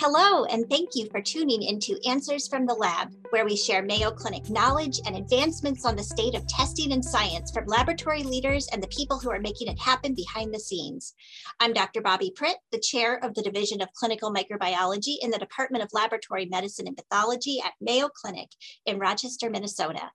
Hello, and thank you for tuning into Answers from the Lab, where we share Mayo Clinic knowledge and advancements on the state of testing and science from laboratory leaders and the people who are making it happen behind the scenes. I'm Dr. Bobbi Pritt, the chair of the Division of Clinical Microbiology in the Department of Laboratory Medicine and Pathology at Mayo Clinic in Rochester, Minnesota.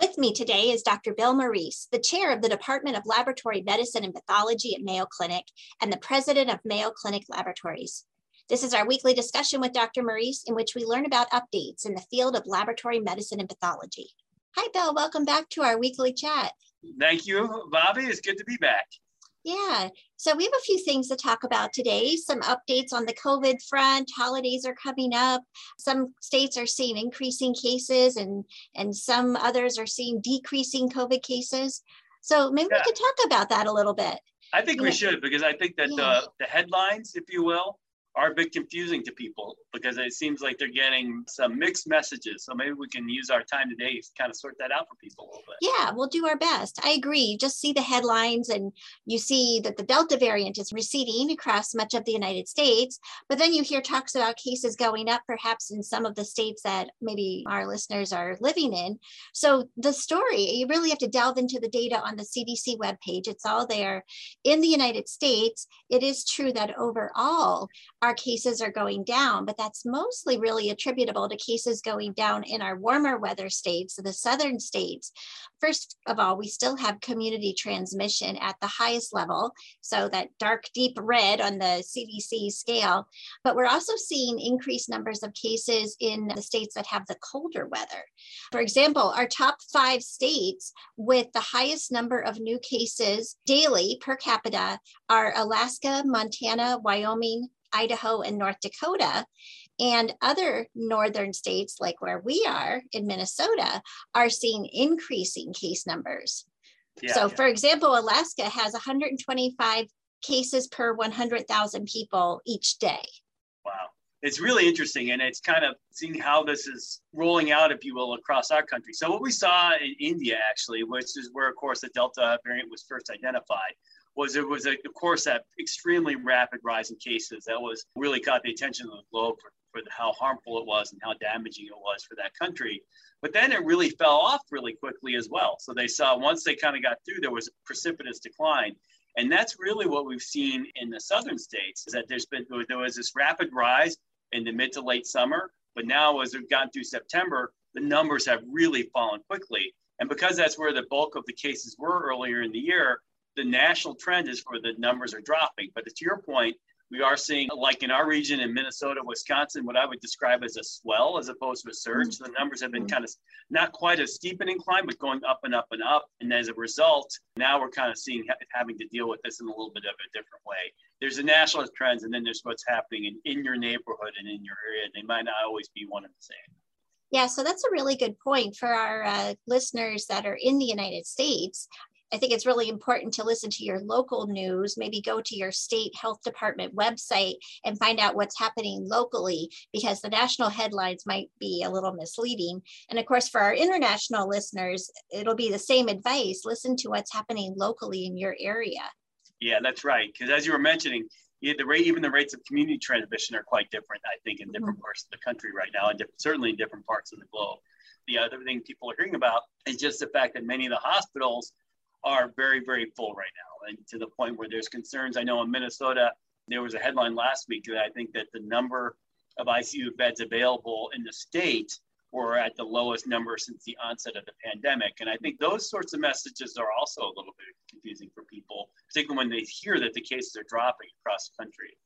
With me today is Dr. Bill Morice, the chair of the Department of Laboratory Medicine and Pathology at Mayo Clinic and the president of Mayo Clinic Laboratories. This is our weekly discussion with Dr. Morice, in which we learn about updates in the field of laboratory medicine and pathology. Hi, Bill. Welcome back to our weekly chat. Thank you, Bobbi. It's good to be back. Yeah, so we have a few things to talk about today. Some updates on the COVID front. Holidays are coming up. Some states are seeing increasing cases, and and some others are seeing decreasing COVID cases. So maybe yeah. we could talk about that a little bit. I think you we know, should because I think that uh, yeah. the, the headlines, if you will, are a bit confusing to people because it seems like they're getting some mixed messages. So maybe we can use our time today to kind of sort that out for people a little bit. Yeah, we'll do our best. I agree. Just see the headlines and you see that the Delta variant is receding across much of the United States. But then you hear talks about cases going up, perhaps in some of the states that maybe our listeners are living in. So the story, you really have to delve into the data on the CDC webpage. It's all there. In the United States, it is true that overall, our cases are going down, but that's mostly really attributable to cases going down in our warmer weather states, the southern states. First of all, we still have community transmission at the highest level, so that dark, deep red on the CDC scale, but we're also seeing increased numbers of cases in the states that have the colder weather. For example, our top five states with the highest number of new cases daily per capita are Alaska, Montana, Wyoming, Idaho, and North Dakota. And other northern states, like where we are in Minnesota, are seeing increasing case numbers. Yeah, so, yeah. for example, Alaska has 125 cases per 100,000 people each day. Wow. It's really interesting. And it's kind of seeing how this is rolling out, if you will, across our country. So, what we saw in India, actually, which is where, of course, the Delta variant was first identified, was it was, a, of course, that extremely rapid rise in cases that was really caught the attention of the globe for, for the, how harmful it was and how damaging it was for that country. But then it really fell off really quickly as well. So they saw once they kind of got through, there was a precipitous decline. And that's really what we've seen in the southern states is that there's been there was this rapid rise in the mid to late summer, but now as we've gone through September, the numbers have really fallen quickly. And because that's where the bulk of the cases were earlier in the year, the national trend is for the numbers are dropping. But to your point, we are seeing, like in our region in Minnesota, Wisconsin, what I would describe as a swell as opposed to a surge. Mm-hmm. The numbers have been mm-hmm. kind of not quite a steep an incline, but going up and up and up. And as a result, now we're kind of seeing having to deal with this in a little bit of a different way. There's the national trends, and then there's what's happening in, in your neighborhood and in your area. They might not always be one and the same. Yeah, so that's a really good point for our uh, listeners that are in the United States. I think it's really important to listen to your local news, maybe go to your state health department website and find out what's happening locally because the national headlines might be a little misleading. And of course, for our international listeners, it'll be the same advice listen to what's happening locally in your area. Yeah, that's right. Because as you were mentioning, yeah, the rate, even the rates of community transmission are quite different, I think, in different mm-hmm. parts of the country right now, and certainly in different parts of the globe. The other thing people are hearing about is just the fact that many of the hospitals are very, very full right now, and to the point where there's concerns. I know in Minnesota, there was a headline last week that I think that the number of ICU beds available in the state were at the lowest number since the onset of the pandemic. And I think those sorts of messages are also a little bit confusing for people, particularly when they hear that the cases are dropping across the country.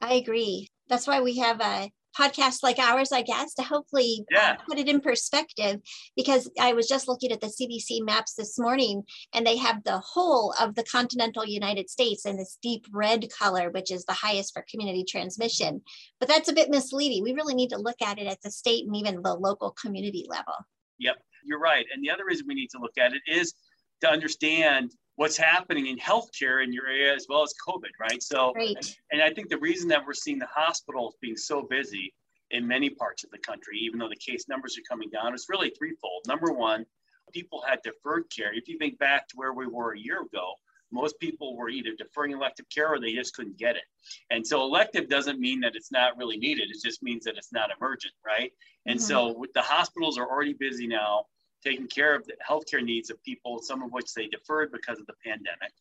I agree. That's why we have a podcasts like ours, I guess, to hopefully uh, yeah. put it in perspective. Because I was just looking at the CDC maps this morning, and they have the whole of the continental United States in this deep red color, which is the highest for community transmission. But that's a bit misleading. We really need to look at it at the state and even the local community level. Yep, you're right. And the other reason we need to look at it is to understand what's happening in healthcare in your area as well as COVID, right? So, and, and, I think the reason that we're seeing the hospitals being so busy in many parts of the country, even though the case numbers are coming down, is really threefold. Number one, people had deferred care. If you think back to where we were a year ago, most people were either deferring elective care or they just couldn't get it. And so elective doesn't mean that it's not really needed. It just means that it's not emergent, right? And mm-hmm. so the hospitals are already busy now taking care of the healthcare needs of people, some of which they deferred because of the pandemic.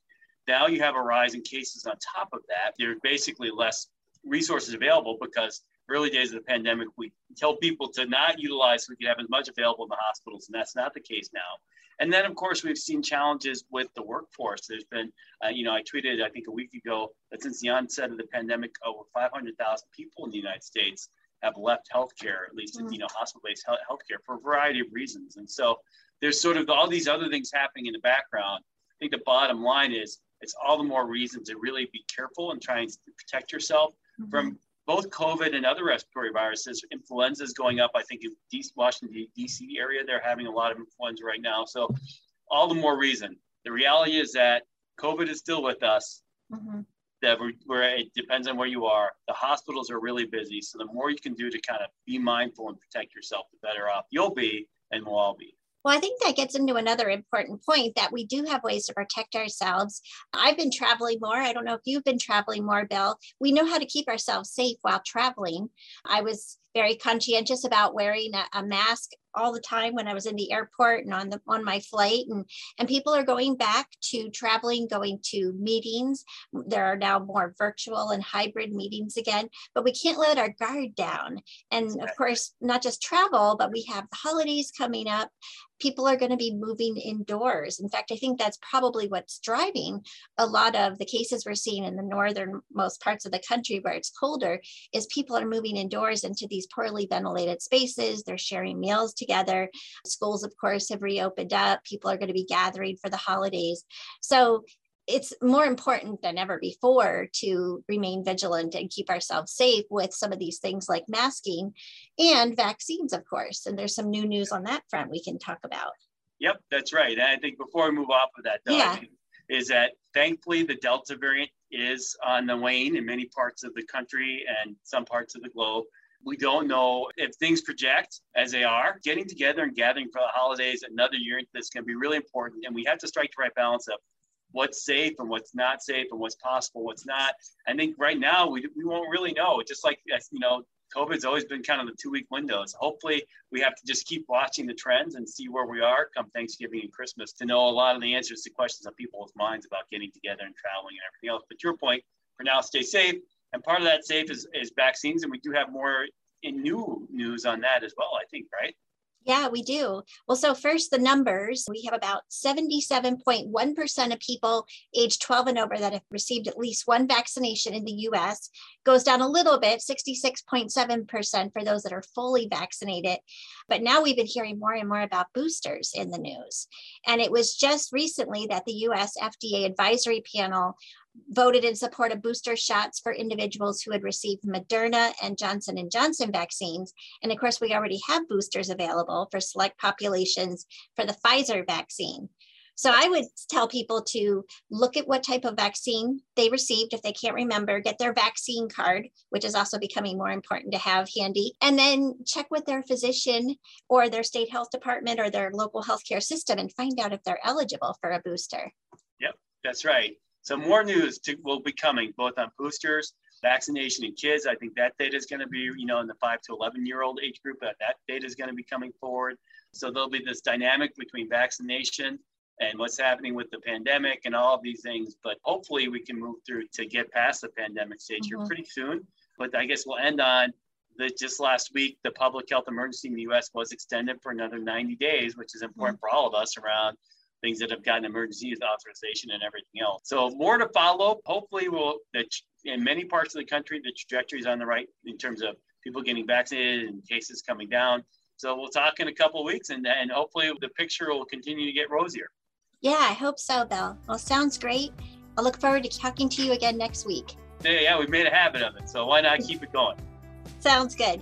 Now you have a rise in cases on top of that. There's basically less resources available because early days of the pandemic, we tell people to not utilize so we could have as much available in the hospitals, and that's not the case now. And then, of course, we've seen challenges with the workforce. There's been, uh, you know, I tweeted, I think a week ago, that since the onset of the pandemic, over 500,000 people in the United States have left healthcare, at least, mm-hmm. you know, hospital-based healthcare for a variety of reasons. And so there's sort of all these other things happening in the background. I think the bottom line is it's all the more reason to really be careful and trying to protect yourself mm-hmm. from both COVID and other respiratory viruses. Influenza is going up. I think in D- Washington D.C. area, they're having a lot of influenza right now. So, all the more reason. The reality is that COVID is still with us. Mm-hmm. That we're, we're, it depends on where you are. The hospitals are really busy. So the more you can do to kind of be mindful and protect yourself, the better off you'll be, and we'll all be. Well, I think that gets into another important point that we do have ways to protect ourselves. I've been traveling more. I don't know if you've been traveling more, Bill. We know how to keep ourselves safe while traveling. I was very conscientious about wearing a, a, mask all the time when I was in the airport and on the on my flight. And and people are going back to traveling going to meetings. There are now more virtual and hybrid meetings again but we can't let our guard down. And of course not just travel but we have the holidays coming up. People are going to be moving indoors. In fact, I think that's probably what's driving a lot of the cases we're seeing in the northernmost parts of the country where it's colder is people are moving indoors into these poorly ventilated spaces. They're sharing meals together. Schools, of course, have reopened up. People are going to be gathering for the holidays. So it's more important than ever before to remain vigilant and keep ourselves safe with some of these things like masking and vaccines, of course. And there's some new news on that front we can talk about. Yep, that's right. And I think before we move off of that, though, yeah. is that thankfully the Delta variant is on the wane in many parts of the country and some parts of the globe. We don't know if things project as they are. Getting together and gathering for the holidays another year into this can be really important. And we have to strike the right balance of what's safe and what's not safe and what's possible, what's not. I think right now we, we won't really know. Just like, you know, COVID's always been kind of the two week windows. Hopefully, we have to just keep watching the trends and see where we are come Thanksgiving and Christmas to know a lot of the answers to questions on people's minds about getting together and traveling and everything else. But your point, for now, stay safe. And part of that safe is, is vaccines. And we do have more in new news on that as well, I think, right? Yeah, we do. Well, so first, the numbers we have about 77.1% of people age 12 and over that have received at least one vaccination in the US, goes down a little bit, 66.7% for those that are fully vaccinated. But now we've been hearing more and more about boosters in the news. And it was just recently that the US FDA advisory panel voted in support of booster shots for individuals who had received Moderna and Johnson and Johnson vaccines. And of course, we already have boosters available for select populations for the Pfizer vaccine. So I would tell people to look at what type of vaccine they received. If they can't remember, get their vaccine card, which is also becoming more important to have handy, and then check with their physician or their state health department or their local healthcare system and find out if they're eligible for a booster. Yep, that's right. So more news to, will be coming both on boosters, vaccination in kids. I think that data is going to be, you know, in the five to 11 year old age group, that, that data is going to be coming forward. So there'll be this dynamic between vaccination and what's happening with the pandemic and all of these things. But hopefully we can move through to get past the pandemic stage mm-hmm. here pretty soon. But I guess we'll end on that just last week, the public health emergency in the US was extended for another 90 days, which is important mm-hmm. for all of us around things that have gotten emergency use authorization and everything else. So more to follow. Hopefully, we'll that in many parts of the country the trajectory is on the right in terms of people getting vaccinated and cases coming down. So we'll talk in a couple weeks, and and hopefully the picture will continue to get rosier. Yeah, I hope so, Bill. Well, sounds great. I look forward to talking to you again next week. Yeah, yeah, we've made a habit of it, so why not keep it going? Sounds good.